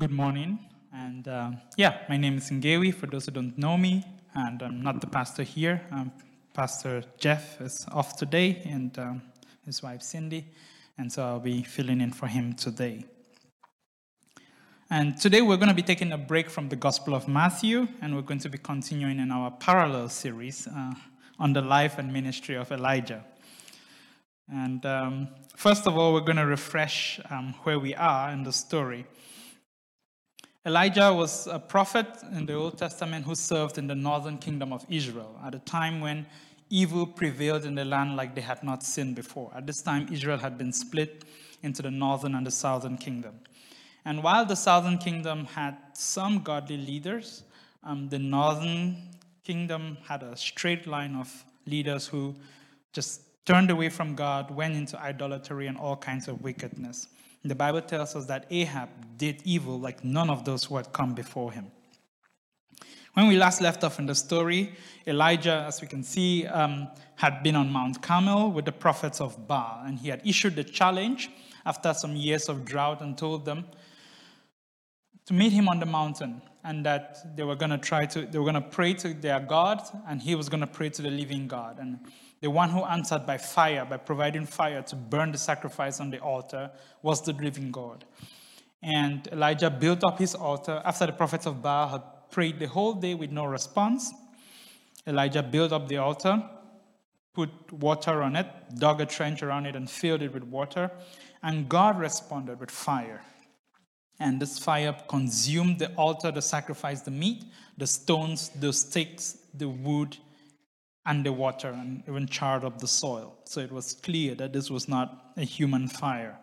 Good morning. And uh, yeah, my name is Ngewi, for those who don't know me. And I'm not the pastor here. Um, pastor Jeff is off today, and um, his wife Cindy. And so I'll be filling in for him today. And today we're going to be taking a break from the Gospel of Matthew, and we're going to be continuing in our parallel series uh, on the life and ministry of Elijah. And um, first of all, we're going to refresh um, where we are in the story. Elijah was a prophet in the Old Testament who served in the northern kingdom of Israel at a time when evil prevailed in the land like they had not seen before. At this time, Israel had been split into the northern and the southern kingdom. And while the southern kingdom had some godly leaders, um, the northern kingdom had a straight line of leaders who just turned away from God, went into idolatry and all kinds of wickedness. The Bible tells us that Ahab did evil like none of those who had come before him. When we last left off in the story, Elijah, as we can see, um, had been on Mount Carmel with the prophets of Baal, and he had issued the challenge after some years of drought and told them to meet him on the mountain and that they were going to try to they were going to pray to their god and he was going to pray to the living god and the one who answered by fire, by providing fire to burn the sacrifice on the altar, was the living God. And Elijah built up his altar after the prophets of Baal had prayed the whole day with no response. Elijah built up the altar, put water on it, dug a trench around it, and filled it with water. And God responded with fire. And this fire consumed the altar, the sacrifice, the meat, the stones, the sticks, the wood, and the water and even charred up the soil. So it was clear that this was not a human fire.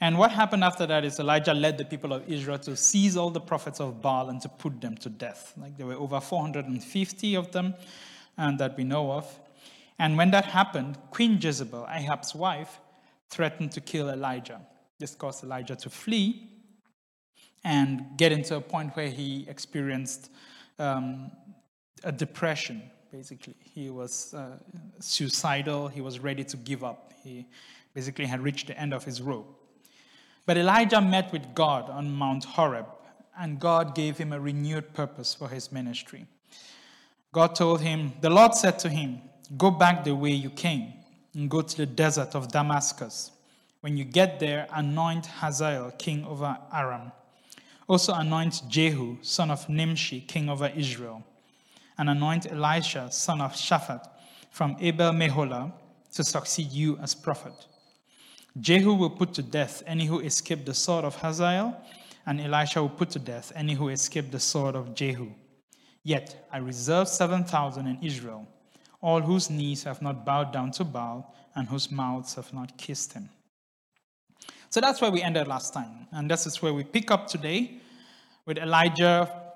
And what happened after that is Elijah led the people of Israel to seize all the prophets of Baal and to put them to death. Like there were over 450 of them and that we know of. And when that happened, Queen Jezebel, Ahab's wife, threatened to kill Elijah. This caused Elijah to flee and get into a point where he experienced um, a depression basically. He was uh, suicidal, he was ready to give up. He basically had reached the end of his rope. But Elijah met with God on Mount Horeb, and God gave him a renewed purpose for his ministry. God told him, The Lord said to him, Go back the way you came and go to the desert of Damascus. When you get there, anoint Hazael, king over Aram. Also anoint Jehu, son of Nimshi, king over Israel and anoint Elisha, son of Shaphat, from Abel Meholah, to succeed you as prophet. Jehu will put to death any who escaped the sword of Hazael, and Elisha will put to death any who escaped the sword of Jehu. Yet I reserve 7,000 in Israel, all whose knees have not bowed down to Baal, and whose mouths have not kissed him. So that's where we ended last time. And this is where we pick up today with Elijah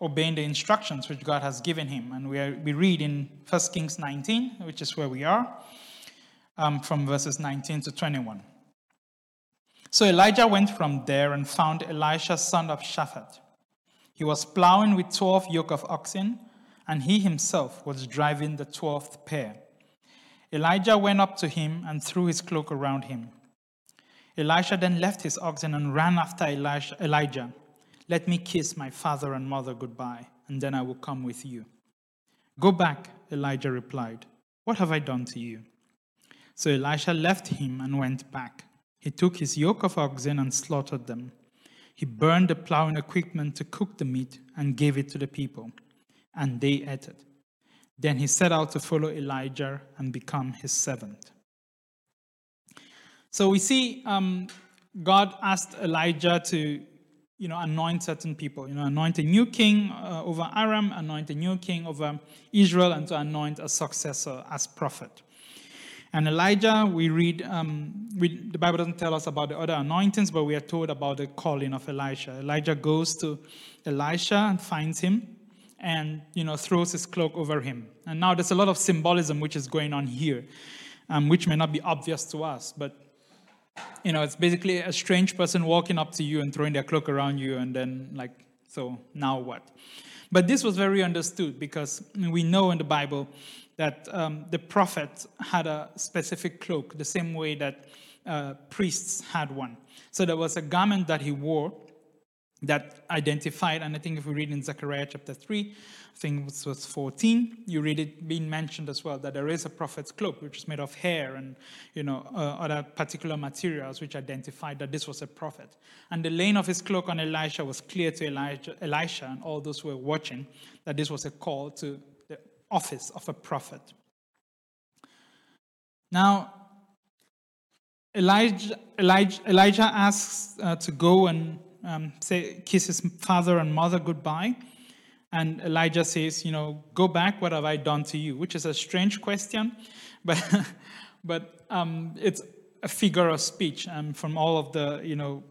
obeying the instructions which God has given him. And we, are, we read in 1 Kings 19, which is where we are, um, from verses 19 to 21. So Elijah went from there and found Elisha, son of Shaphat. He was plowing with 12 yoke of oxen, and he himself was driving the 12th pair. Elijah went up to him and threw his cloak around him. Elisha then left his oxen and ran after Elijah. Let me kiss my father and mother goodbye, and then I will come with you. Go back, Elijah replied. What have I done to you? So Elisha left him and went back. He took his yoke of oxen and slaughtered them. He burned the plowing equipment to cook the meat and gave it to the people, and they ate it. Then he set out to follow Elijah and become his servant. So we see um, God asked Elijah to you know, anoint certain people. You know, anoint a new king uh, over Aram, anoint a new king over Israel, and to anoint a successor as prophet. And Elijah, we read, um, we, the Bible doesn't tell us about the other anointings, but we are told about the calling of Elisha. Elijah goes to Elisha and finds him and, you know, throws his cloak over him. And now there's a lot of symbolism which is going on here, um, which may not be obvious to us, but you know, it's basically a strange person walking up to you and throwing their cloak around you, and then, like, so now what? But this was very understood because we know in the Bible that um, the prophet had a specific cloak, the same way that uh, priests had one. So there was a garment that he wore that identified, and I think if we read in Zechariah chapter 3, I think it was 14, you read it being mentioned as well that there is a prophet's cloak which is made of hair and you know uh, other particular materials which identified that this was a prophet. And the laying of his cloak on Elisha was clear to Elijah, Elisha and all those who were watching that this was a call to the office of a prophet. Now, Elijah, Elijah, Elijah asks uh, to go and um, say, kiss his father and mother goodbye. And Elijah says, You know, go back, what have I done to you? Which is a strange question, but, but um, it's a figure of speech. And from all of the, you know,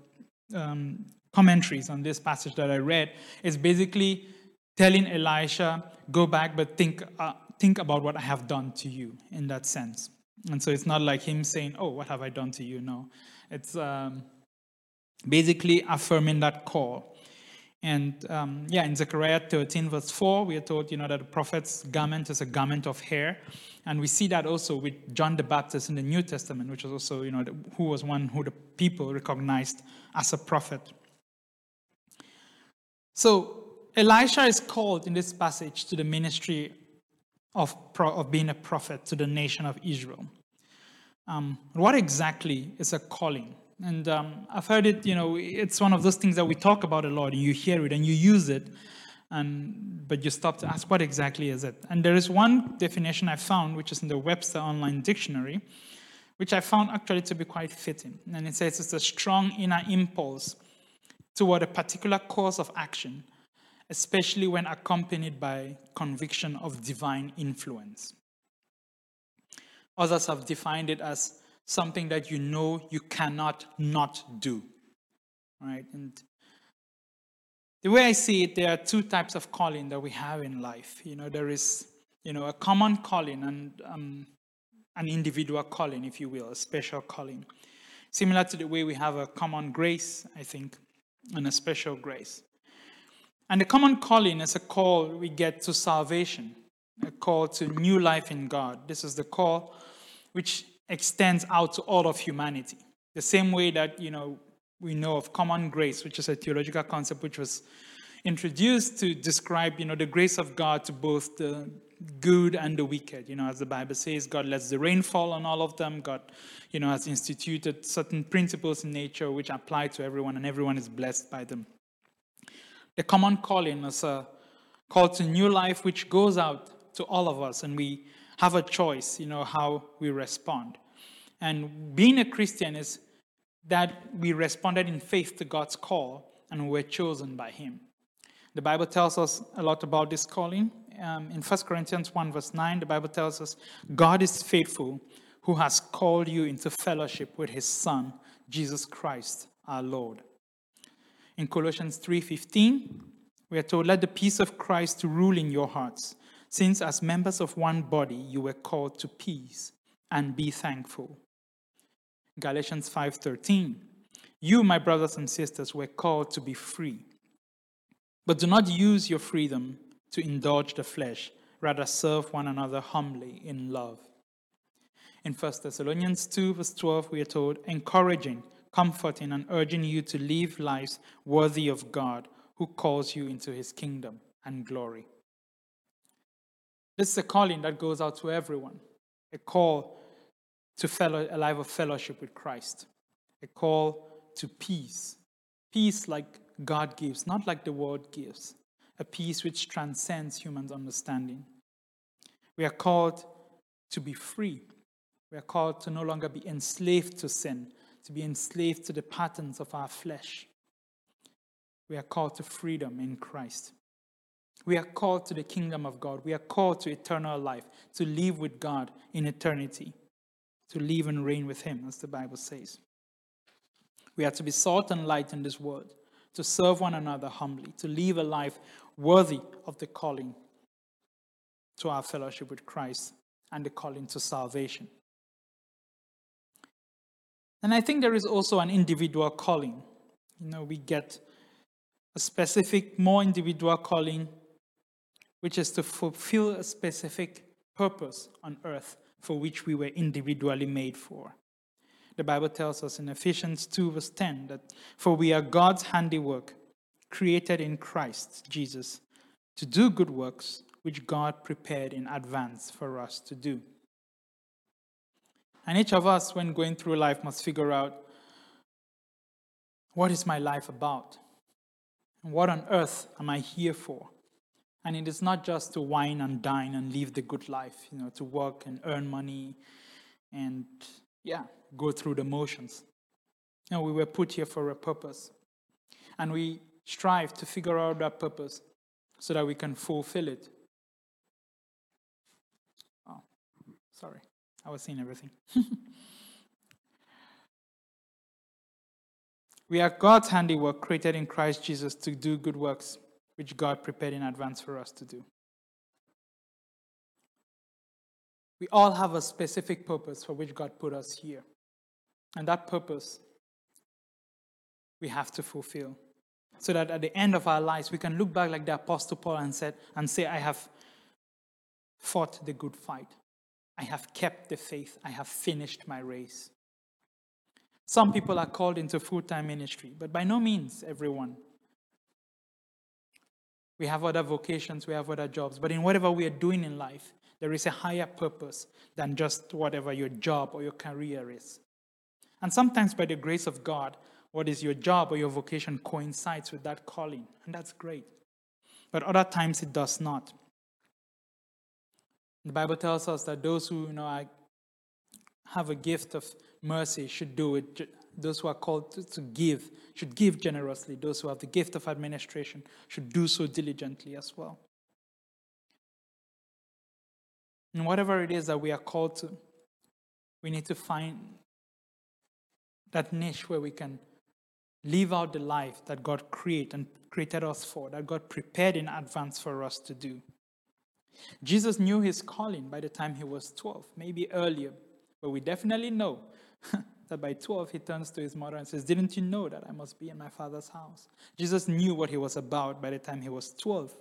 um, commentaries on this passage that I read, it's basically telling Elisha, Go back, but think, uh, think about what I have done to you in that sense. And so it's not like him saying, Oh, what have I done to you? No. It's. Um, basically affirming that call. And um, yeah, in Zechariah 13, verse 4, we are told, you know, that the prophet's garment is a garment of hair. And we see that also with John the Baptist in the New Testament, which was also, you know, the, who was one who the people recognized as a prophet. So Elisha is called in this passage to the ministry of, of being a prophet to the nation of Israel. Um, what exactly is a calling? And um, I've heard it, you know, it's one of those things that we talk about a lot, and you hear it and you use it, and, but you stop to ask, what exactly is it? And there is one definition I found, which is in the Webster Online Dictionary, which I found actually to be quite fitting. And it says it's a strong inner impulse toward a particular course of action, especially when accompanied by conviction of divine influence. Others have defined it as something that you know you cannot not do. Right? And the way I see it, there are two types of calling that we have in life. You know, there is, you know, a common calling and um, an individual calling, if you will, a special calling. Similar to the way we have a common grace, I think, and a special grace. And the common calling is a call we get to salvation, a call to new life in God. This is the call which extends out to all of humanity. The same way that, you know, we know of common grace, which is a theological concept which was introduced to describe, you know, the grace of God to both the good and the wicked. You know, as the Bible says, God lets the rain fall on all of them. God, you know, has instituted certain principles in nature which apply to everyone, and everyone is blessed by them. The common calling is a call to new life which goes out to all of us, and we have a choice, you know, how we respond. And being a Christian is that we responded in faith to God's call and we were chosen by Him. The Bible tells us a lot about this calling. Um, in 1 Corinthians 1, verse 9, the Bible tells us, God is faithful who has called you into fellowship with His Son, Jesus Christ, our Lord. In Colossians 3:15, we are told, "Let the peace of Christ rule in your hearts, since as members of one body you were called to peace and be thankful. Galatians 5:13 You my brothers and sisters were called to be free. But do not use your freedom to indulge the flesh, rather serve one another humbly in love. In 1 Thessalonians 2 verse 12 we are told encouraging, comforting and urging you to live lives worthy of God who calls you into his kingdom and glory. This is a calling that goes out to everyone, a call to fellow, a life of fellowship with Christ, a call to peace. Peace like God gives, not like the world gives, a peace which transcends human understanding. We are called to be free. We are called to no longer be enslaved to sin, to be enslaved to the patterns of our flesh. We are called to freedom in Christ. We are called to the kingdom of God. We are called to eternal life, to live with God in eternity, to live and reign with Him, as the Bible says. We are to be salt and light in this world, to serve one another humbly, to live a life worthy of the calling to our fellowship with Christ and the calling to salvation. And I think there is also an individual calling. You know, we get a specific, more individual calling which is to fulfill a specific purpose on earth for which we were individually made for. The Bible tells us in Ephesians 2, verse 10, that for we are God's handiwork, created in Christ Jesus to do good works which God prepared in advance for us to do. And each of us, when going through life, must figure out what is my life about? And what on earth am I here for? And it is not just to wine and dine and live the good life, you know, to work and earn money and, yeah, go through the motions. No, we were put here for a purpose. And we strive to figure out that purpose so that we can fulfill it. Oh, sorry. I was seeing everything. we are God's handiwork created in Christ Jesus to do good works, which God prepared in advance for us to do. We all have a specific purpose for which God put us here. And that purpose we have to fulfill. So that at the end of our lives, we can look back like the Apostle Paul and, said, and say, I have fought the good fight. I have kept the faith. I have finished my race. Some people are called into full time ministry, but by no means everyone. We have other vocations, we have other jobs, but in whatever we are doing in life, there is a higher purpose than just whatever your job or your career is. And sometimes, by the grace of God, what is your job or your vocation coincides with that calling, and that's great. But other times it does not. The Bible tells us that those who you know, have a gift of mercy should do it. Those who are called to, to give should give generously. Those who have the gift of administration should do so diligently as well. And whatever it is that we are called to, we need to find that niche where we can live out the life that God created and created us for, that God prepared in advance for us to do. Jesus knew his calling by the time he was 12, maybe earlier, but we definitely know that by 12 he turns to his mother and says, Didn't you know that I must be in my father's house? Jesus knew what he was about by the time he was 12.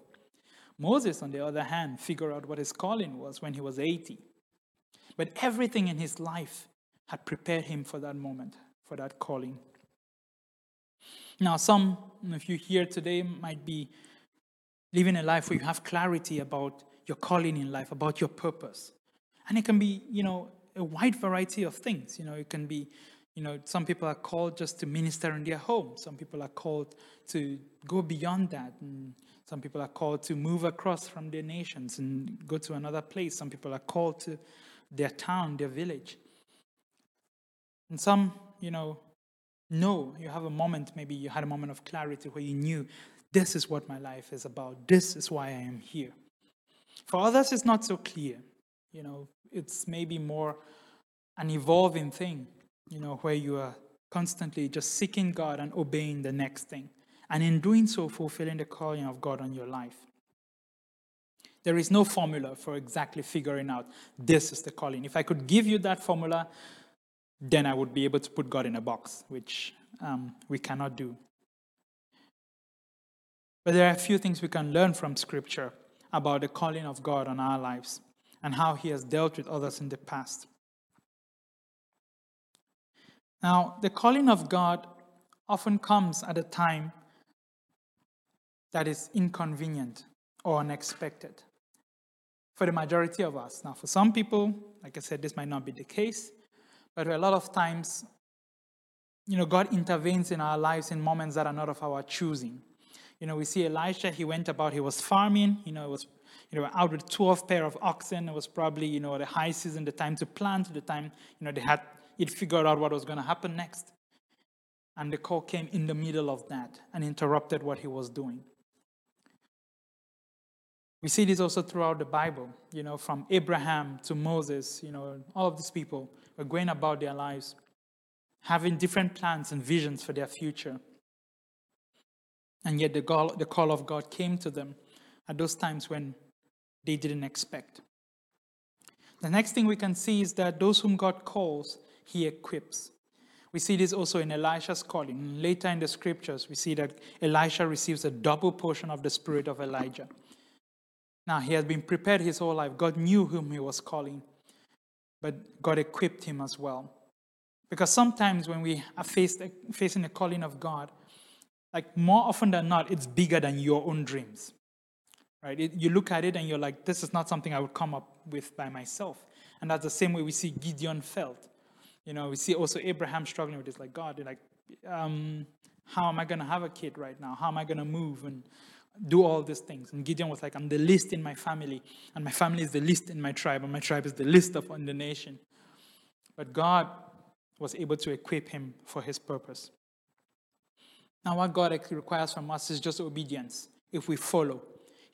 Moses, on the other hand, figured out what his calling was when he was 80. But everything in his life had prepared him for that moment, for that calling. Now, some of you here today might be living a life where you have clarity about your calling in life, about your purpose. And it can be, you know, a wide variety of things. You know, it can be, you know, some people are called just to minister in their home. Some people are called to go beyond that. And some people are called to move across from their nations and go to another place. Some people are called to their town, their village. And some, you know, know you have a moment, maybe you had a moment of clarity where you knew this is what my life is about. This is why I am here. For others, it's not so clear. You know, it's maybe more an evolving thing, you know, where you are constantly just seeking God and obeying the next thing. And in doing so, fulfilling the calling of God on your life. There is no formula for exactly figuring out this is the calling. If I could give you that formula, then I would be able to put God in a box, which um, we cannot do. But there are a few things we can learn from Scripture about the calling of God on our lives and how He has dealt with others in the past. Now, the calling of God often comes at a time that is inconvenient or unexpected for the majority of us. Now, for some people, like I said, this might not be the case, but a lot of times, you know, God intervenes in our lives in moments that are not of our choosing. You know, we see Elisha, he went about, he was farming, you know, it was, you know, out with 12 pair of oxen. It was probably, you know, the high season, the time to plant, the time, you know, they had, it figured out what was going to happen next. And the call came in the middle of that and interrupted what he was doing. We see this also throughout the Bible, you know, from Abraham to Moses, you know, all of these people were going about their lives, having different plans and visions for their future. And yet the call, the call of God came to them at those times when they didn't expect. The next thing we can see is that those whom God calls, he equips. We see this also in Elisha's calling. Later in the scriptures, we see that Elisha receives a double portion of the spirit of Elijah. Now, he has been prepared his whole life. God knew whom he was calling, but God equipped him as well. Because sometimes when we are faced, facing the calling of God, like more often than not, it's bigger than your own dreams. Right? It, you look at it and you're like, this is not something I would come up with by myself. And that's the same way we see Gideon felt. You know, we see also Abraham struggling with this, like, God, like, um, how am I going to have a kid right now? How am I going to move and do all these things? And Gideon was like, I'm the least in my family, and my family is the least in my tribe, and my tribe is the least of in the nation. But God was able to equip him for his purpose. Now, what God requires from us is just obedience. If we follow,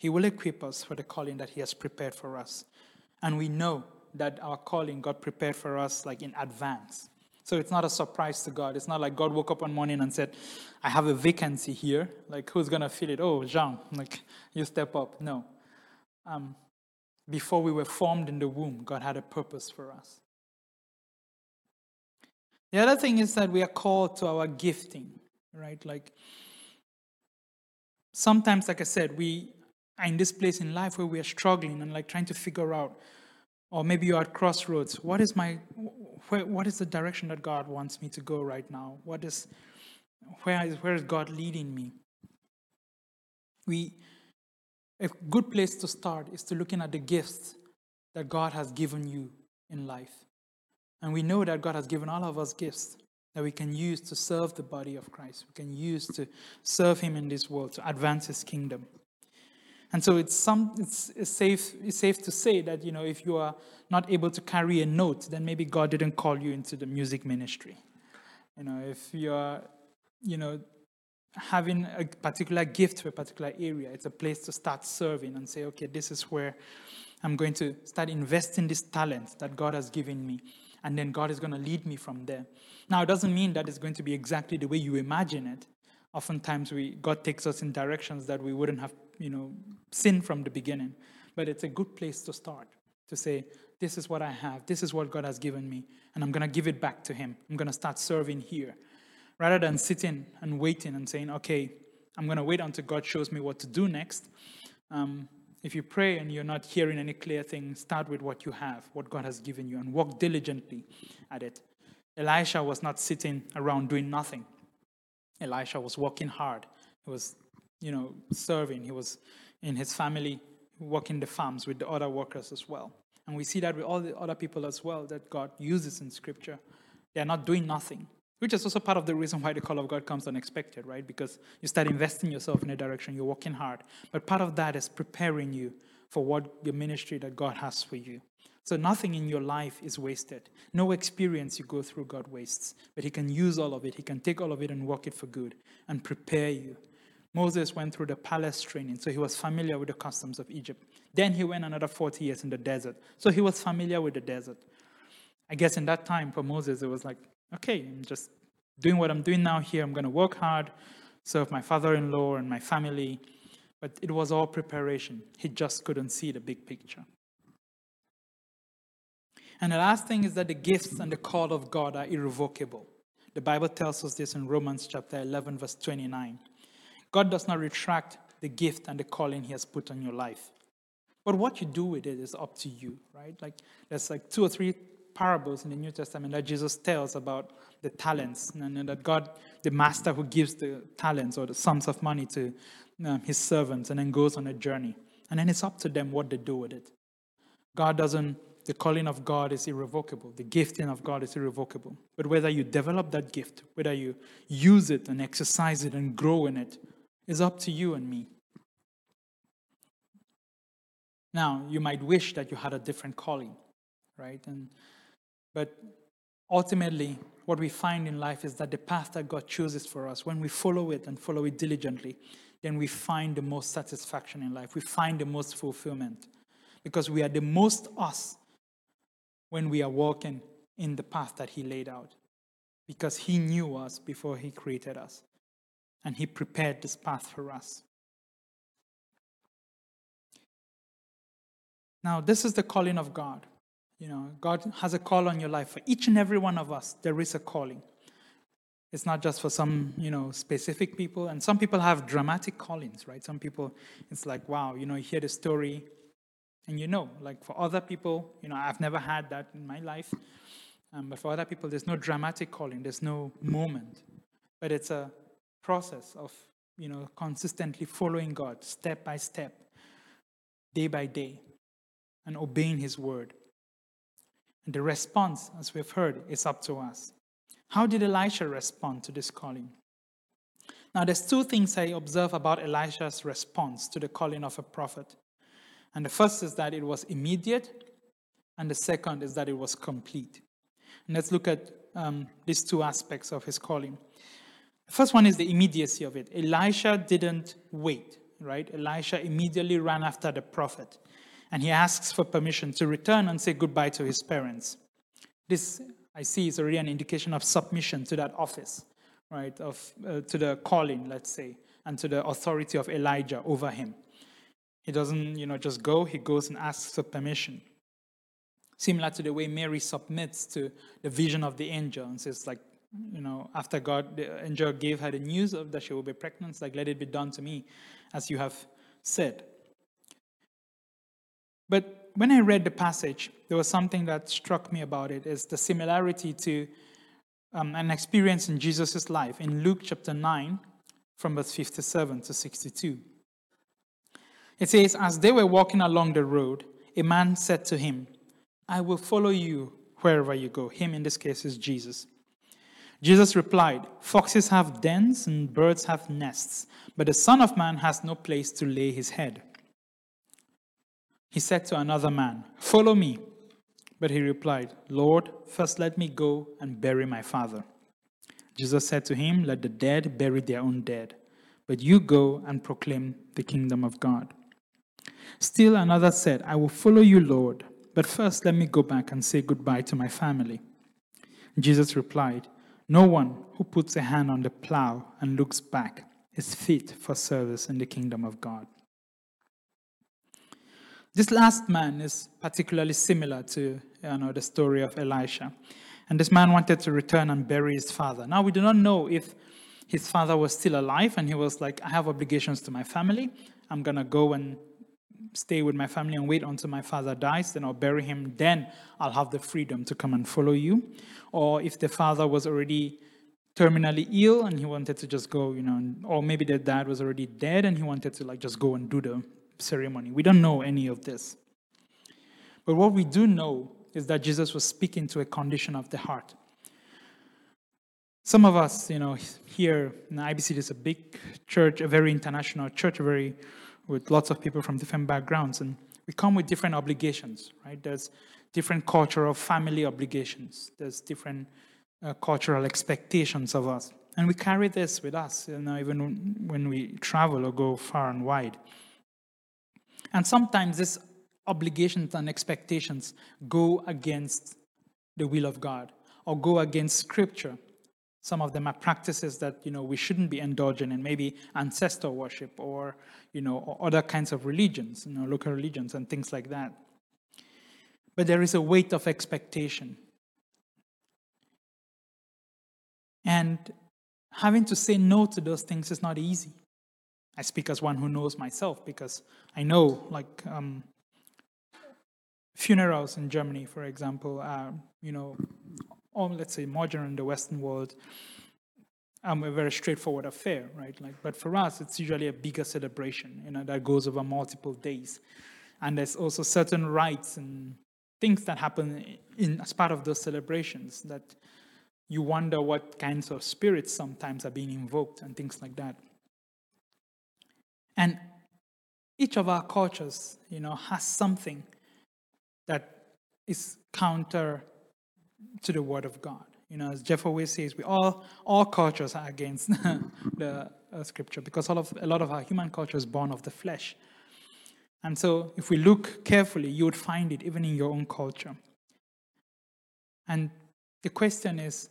He will equip us for the calling that He has prepared for us. And we know that our calling God prepared for us like in advance. So it's not a surprise to God. It's not like God woke up one morning and said, I have a vacancy here. Like, who's going to fill it? Oh, Jean, like, you step up. No. Um, before we were formed in the womb, God had a purpose for us. The other thing is that we are called to our gifting, right? Like, sometimes, like I said, we in this place in life where we are struggling and like trying to figure out or maybe you're at crossroads. What is my, where, what is the direction that God wants me to go right now? What is, where is, where is God leading me? We, a good place to start is to looking at the gifts that God has given you in life. And we know that God has given all of us gifts that we can use to serve the body of Christ. We can use to serve Him in this world, to advance His kingdom. And so it's, some, it's, safe, it's safe to say that, you know, if you are not able to carry a note, then maybe God didn't call you into the music ministry. You know, if you're, you know, having a particular gift for a particular area, it's a place to start serving and say, okay, this is where I'm going to start investing this talent that God has given me. And then God is going to lead me from there. Now, it doesn't mean that it's going to be exactly the way you imagine it. Oftentimes, we, God takes us in directions that we wouldn't have you know, sin from the beginning. But it's a good place to start to say, this is what I have, this is what God has given me, and I'm going to give it back to Him. I'm going to start serving here. Rather than sitting and waiting and saying, okay, I'm going to wait until God shows me what to do next. Um, if you pray and you're not hearing any clear thing, start with what you have, what God has given you, and work diligently at it. Elisha was not sitting around doing nothing. Elisha was working hard. He was you know, serving. He was in his family working the farms with the other workers as well. And we see that with all the other people as well that God uses in Scripture. They are not doing nothing, which is also part of the reason why the call of God comes unexpected, right? Because you start investing yourself in a direction, you're working hard. But part of that is preparing you for what the ministry that God has for you. So nothing in your life is wasted. No experience you go through God wastes. But He can use all of it. He can take all of it and work it for good and prepare you Moses went through the palace training, so he was familiar with the customs of Egypt. Then he went another 40 years in the desert, so he was familiar with the desert. I guess in that time for Moses, it was like, okay, I'm just doing what I'm doing now here. I'm going to work hard, serve my father in law and my family. But it was all preparation. He just couldn't see the big picture. And the last thing is that the gifts and the call of God are irrevocable. The Bible tells us this in Romans chapter 11, verse 29. God does not retract the gift and the calling He has put on your life. But what you do with it is up to you, right? Like there's like two or three parables in the New Testament that Jesus tells about the talents and that God, the master who gives the talents or the sums of money to um, his servants and then goes on a journey. And then it's up to them what they do with it. God doesn't, the calling of God is irrevocable. The gifting of God is irrevocable. But whether you develop that gift, whether you use it and exercise it and grow in it, is up to you and me. Now, you might wish that you had a different calling, right? And but ultimately, what we find in life is that the path that God chooses for us, when we follow it and follow it diligently, then we find the most satisfaction in life. We find the most fulfillment because we are the most us when we are walking in the path that He laid out because He knew us before He created us and He prepared this path for us. Now, this is the calling of God. You know, God has a call on your life. For each and every one of us, there is a calling. It's not just for some, you know, specific people. And some people have dramatic callings, right? Some people, it's like, wow, you know, you hear the story and you know, like for other people, you know, I've never had that in my life. Um, but for other people, there's no dramatic calling, there's no moment. But it's a process of you know, consistently following God step by step, day by day, and obeying His word. And the response, as we've heard, is up to us. How did Elisha respond to this calling? Now, there's two things I observe about Elisha's response to the calling of a prophet. And the first is that it was immediate, and the second is that it was complete. And let's look at um, these two aspects of his calling. The first one is the immediacy of it. Elisha didn't wait, right? Elisha immediately ran after the prophet, and he asks for permission to return and say goodbye to his parents. This, I see, is already an indication of submission to that office right, of, uh, to the calling, let's say, and to the authority of Elijah over him. He doesn't, you know, just go, he goes and asks for permission. Similar to the way Mary submits to the vision of the angel and says, like, you know, after God, angel gave her the news of that she will be pregnant, like, let it be done to me as you have said. But when I read the passage, there was something that struck me about it is the similarity to um, an experience in Jesus' life in Luke chapter 9, from verse 57 to 62. It says, As they were walking along the road, a man said to him, I will follow you wherever you go. Him, in this case, is Jesus. Jesus replied, Foxes have dens and birds have nests, but the Son of Man has no place to lay his head. He said to another man, Follow me. But he replied, Lord, first let me go and bury my father. Jesus said to him, Let the dead bury their own dead, but you go and proclaim the kingdom of God. Still another said, I will follow you, Lord, but first let me go back and say goodbye to my family. Jesus replied, No one who puts a hand on the plow and looks back is fit for service in the kingdom of God. This last man is particularly similar to you know, the story of Elisha. And this man wanted to return and bury his father. Now, we do not know if his father was still alive and he was like, I have obligations to my family. I'm going to go and stay with my family and wait until my father dies. Then I'll bury him. Then I'll have the freedom to come and follow you. Or if the father was already terminally ill and he wanted to just go, you know, or maybe the dad was already dead and he wanted to like just go and do the ceremony. We don't know any of this. But what we do know is that Jesus was speaking to a condition of the heart. Some of us, you know, here in IBC is a big church, a very international church, a very with lots of people from different backgrounds, and we come with different obligations, right? There's different cultural family obligations. There's different uh, cultural expectations of us, and we carry this with us, you know, even when we travel or go far and wide. And sometimes these obligations and expectations go against the will of God or go against scripture. Some of them are practices that you know we shouldn't be indulging in, maybe ancestor worship or you know or other kinds of religions, you know, local religions and things like that. But there is a weight of expectation. And having to say no to those things is not easy. I speak as one who knows myself because I know, like, um, funerals in Germany, for example, are, you know, or let's say modern in the Western world, um, a very straightforward affair, right? Like, but for us, it's usually a bigger celebration, you know, that goes over multiple days. And there's also certain rites and things that happen in as part of those celebrations that you wonder what kinds of spirits sometimes are being invoked and things like that. And each of our cultures, you know, has something that is counter to the word of God. You know, as Jeff always says, we all all cultures are against the uh, scripture because all of a lot of our human culture is born of the flesh. And so, if we look carefully, you would find it even in your own culture. And the question is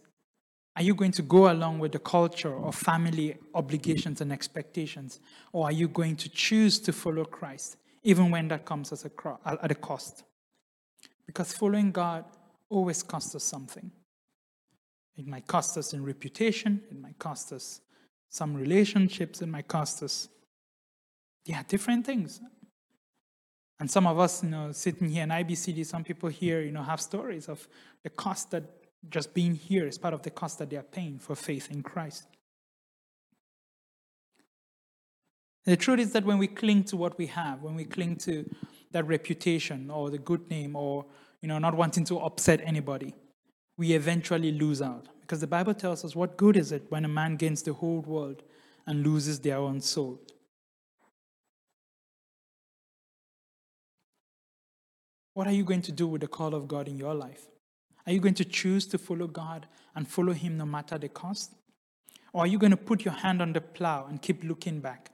are you going to go along with the culture or family obligations and expectations? Or are you going to choose to follow Christ, even when that comes a at a cost? Because following God always costs us something. It might cost us in reputation, it might cost us some relationships, it might cost us, yeah, different things. And some of us, you know, sitting here in IBCD, some people here, you know, have stories of the cost that just being here is part of the cost that they are paying for faith in Christ. The truth is that when we cling to what we have, when we cling to that reputation or the good name or you know not wanting to upset anybody, we eventually lose out. Because the Bible tells us what good is it when a man gains the whole world and loses their own soul? What are you going to do with the call of God in your life? Are you going to choose to follow God and follow Him no matter the cost? Or are you going to put your hand on the plow and keep looking back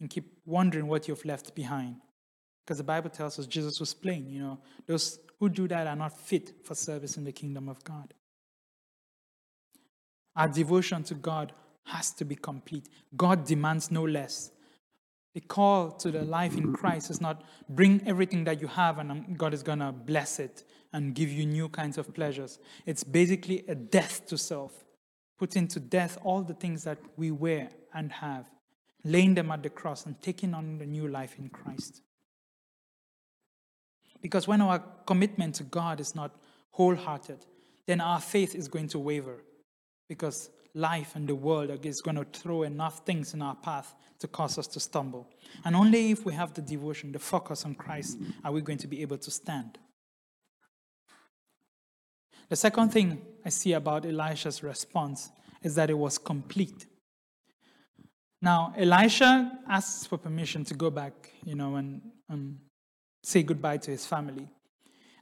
and keep wondering what you've left behind? Because the Bible tells us Jesus was plain, you know, those who do that are not fit for service in the kingdom of God. Our devotion to God has to be complete. God demands no less. The call to the life in Christ is not bring everything that you have and um, God is going to bless it and give you new kinds of pleasures. It's basically a death to self, putting to death all the things that we wear and have, laying them at the cross and taking on the new life in Christ. Because when our commitment to God is not wholehearted, then our faith is going to waver. Because life and the world is going to throw enough things in our path to cause us to stumble. And only if we have the devotion, the focus on Christ, are we going to be able to stand. The second thing I see about Elisha's response is that it was complete. Now, Elisha asks for permission to go back, you know, and, and say goodbye to his family.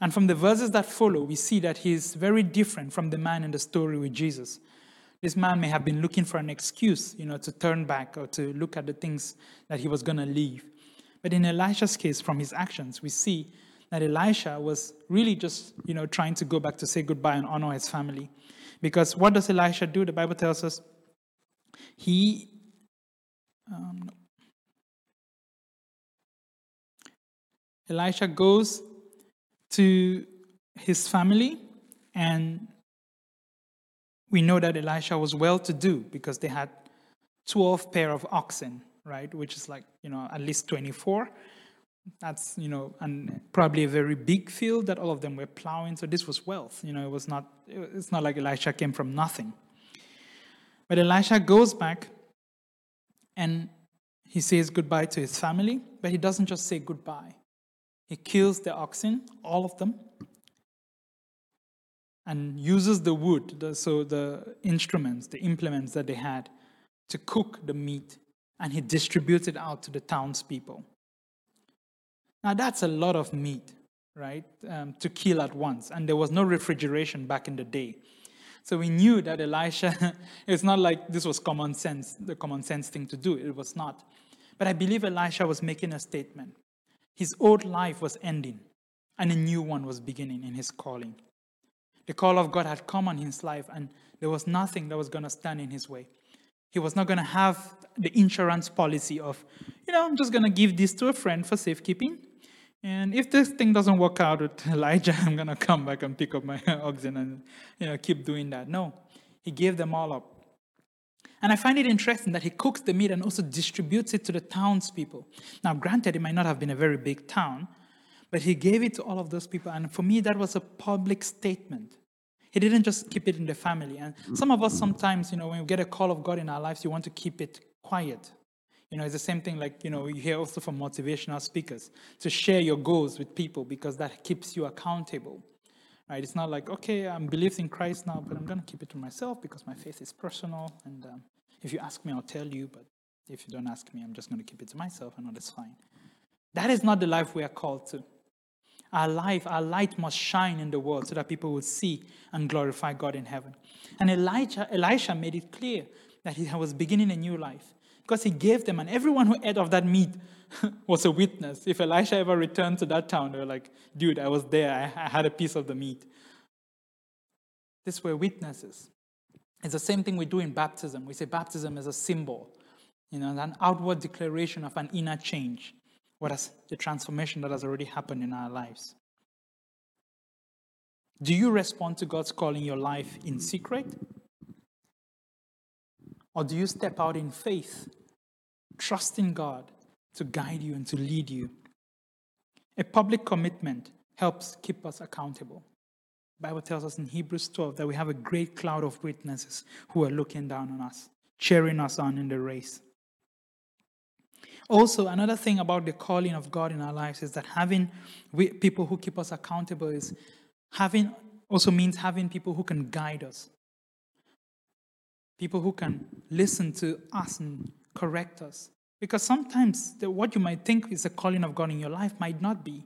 And from the verses that follow, we see that he's very different from the man in the story with Jesus. This man may have been looking for an excuse, you know, to turn back or to look at the things that he was going to leave. But in Elisha's case, from his actions, we see that Elisha was really just, you know, trying to go back to say goodbye and honor his family. Because what does Elisha do? The Bible tells us he. Um, Elisha goes to his family, and we know that Elisha was well to do because they had 12 pair of oxen, right? Which is like, you know, at least 24 that's you know and probably a very big field that all of them were plowing. So this was wealth you know it was not it's not like elisha came from nothing. But elisha goes back and he says goodbye to his family but he doesn't just say goodbye he kills the oxen all of them and uses the wood the, so the instruments the implements that they had to cook the meat and he distributes it out to the townspeople now, that's a lot of meat, right, um, to kill at once. And there was no refrigeration back in the day. So we knew that Elisha, it's not like this was common sense, the common sense thing to do. It was not. But I believe Elisha was making a statement. His old life was ending, and a new one was beginning in his calling. The call of God had come on his life, and there was nothing that was going to stand in his way. He was not going to have the insurance policy of, you know, I'm just going to give this to a friend for safekeeping. And if this thing doesn't work out with Elijah, I'm going to come back and pick up my oxen and you know, keep doing that. No, he gave them all up. And I find it interesting that he cooks the meat and also distributes it to the townspeople. Now, granted, it might not have been a very big town, but he gave it to all of those people. And for me, that was a public statement. He didn't just keep it in the family. And some of us sometimes, you know, when we get a call of God in our lives, you want to keep it quiet. You know, it's the same thing like, you know, you hear also from motivational speakers to share your goals with people because that keeps you accountable. Right? It's not like, okay, I'm believing in Christ now, but I'm going to keep it to myself because my faith is personal. And um, if you ask me, I'll tell you. But if you don't ask me, I'm just going to keep it to myself. Know that's fine. That is not the life we are called to. Our life, our light must shine in the world so that people will see and glorify God in heaven. And Elijah, Elisha made it clear that he was beginning a new life because he gave them, and everyone who ate of that meat was a witness. If Elisha ever returned to that town, they were like, dude, I was there, I, had a piece of the meat. These were witnesses. It's the same thing we do in baptism. We say baptism is a symbol, you know, an outward declaration of an inner change. What is the transformation that has already happened in our lives? Do you respond to God's call in your life in secret? Or do you step out in faith trusting God to guide you and to lead you. A public commitment helps keep us accountable. The Bible tells us in Hebrews 12 that we have a great cloud of witnesses who are looking down on us, cheering us on in the race. Also, another thing about the calling of God in our lives is that having people who keep us accountable is having also means having people who can guide us. People who can listen to us and correct us. Because sometimes the, what you might think is a calling of God in your life might not be.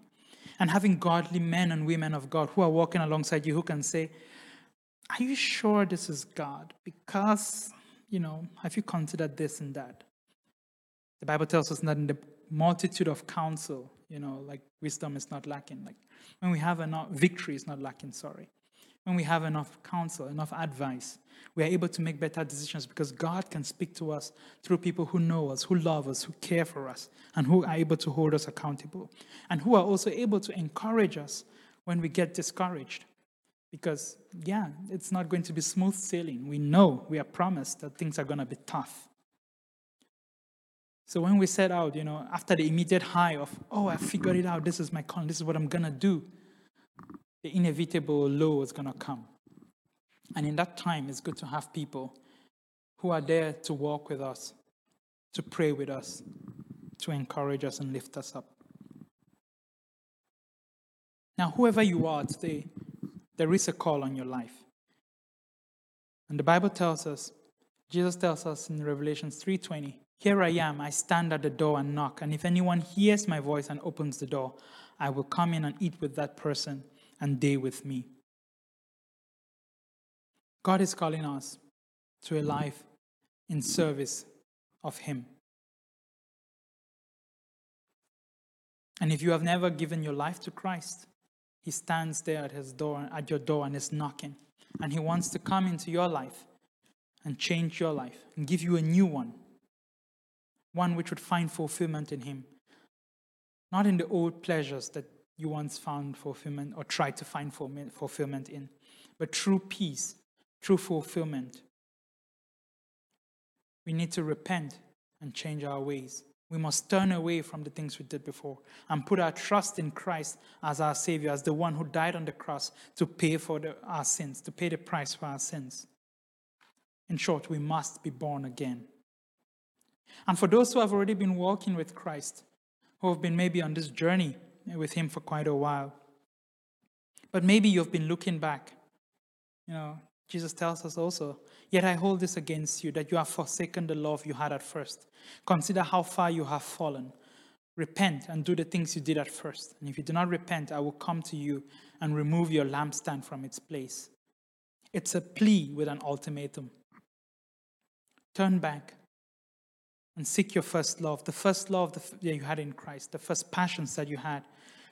And having godly men and women of God who are walking alongside you who can say, Are you sure this is God? Because, you know, have you considered this and that? The Bible tells us that in the multitude of counsel, you know, like wisdom is not lacking. Like when we have enough, victory is not lacking, sorry. When we have enough counsel, enough advice, we are able to make better decisions because God can speak to us through people who know us, who love us, who care for us, and who are able to hold us accountable, and who are also able to encourage us when we get discouraged. Because, yeah, it's not going to be smooth sailing. We know, we are promised that things are going to be tough. So when we set out, you know, after the immediate high of, oh, I figured it out, this is my calling, this is what I'm going to do, the inevitable low is going to come. And in that time, it's good to have people who are there to walk with us, to pray with us, to encourage us and lift us up. Now, whoever you are today, there is a call on your life. And the Bible tells us, Jesus tells us in Revelation 3:20, "Here I am, I stand at the door and knock, and if anyone hears my voice and opens the door, I will come in and eat with that person and they with me." God is calling us to a life in service of Him. And if you have never given your life to Christ, He stands there at His door, at your door, and is knocking. And He wants to come into your life and change your life and give you a new one, one which would find fulfillment in Him, not in the old pleasures that you once found fulfillment or tried to find fulfillment in, but true peace true fulfillment. We need to repent and change our ways. We must turn away from the things we did before and put our trust in Christ as our Savior, as the one who died on the cross to pay for the, our sins, to pay the price for our sins. In short, we must be born again. And for those who have already been walking with Christ, who have been maybe on this journey with Him for quite a while, but maybe you've been looking back, you know, Jesus tells us also, Yet I hold this against you, that you have forsaken the love you had at first. Consider how far you have fallen. Repent and do the things you did at first. And if you do not repent, I will come to you and remove your lampstand from its place. It's a plea with an ultimatum. Turn back and seek your first love, the first love that you had in Christ, the first passions that you had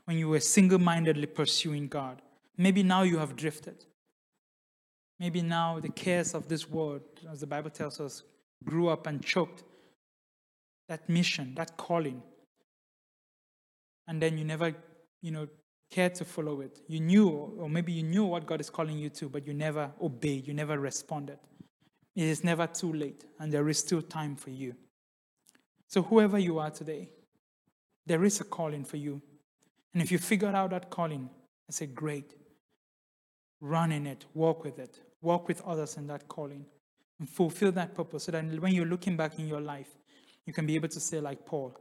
when you were single mindedly pursuing God. Maybe now you have drifted. Maybe now the cares of this world, as the Bible tells us, grew up and choked that mission, that calling. And then you never, you know, cared to follow it. You knew, or maybe you knew what God is calling you to, but you never obeyed, you never responded. It is never too late, and there is still time for you. So, whoever you are today, there is a calling for you. And if you figure out that calling, I say, great. Run in it, walk with it, walk with others in that calling and fulfill that purpose so that when you're looking back in your life, you can be able to say, like Paul,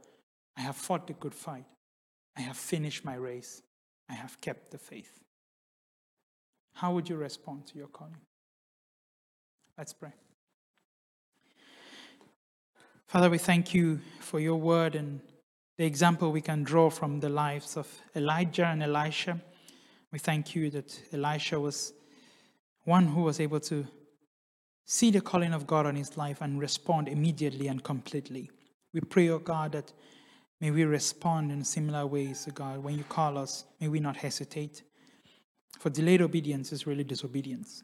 I have fought the good fight. I have finished my race. I have kept the faith. How would you respond to your calling? Let's pray. Father, we thank you for your word and the example we can draw from the lives of Elijah and Elisha. We thank you that Elisha was one who was able to see the calling of God on his life and respond immediately and completely. We pray, O oh God, that may we respond in similar ways, O oh God. When you call us, may we not hesitate. For delayed obedience is really disobedience.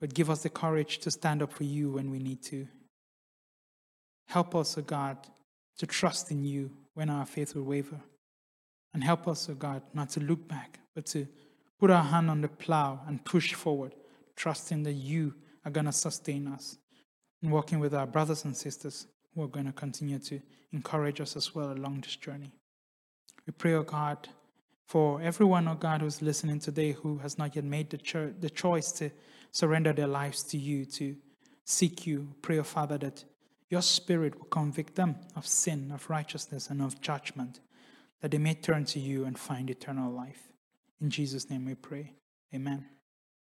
But give us the courage to stand up for you when we need to. Help us, O oh God, to trust in you when our faith will waver. And help us, O God, not to look back, but to put our hand on the plow and push forward, trusting that you are going to sustain us and working with our brothers and sisters who are going to continue to encourage us as well along this journey. We pray, O oh God, for everyone, O oh God, who's listening today who has not yet made the, cho- the choice to surrender their lives to you, to seek you. Pray, O oh Father, that Your Spirit will convict them of sin, of righteousness, and of judgment, that they may turn to you and find eternal life. In Jesus' name we pray. Amen.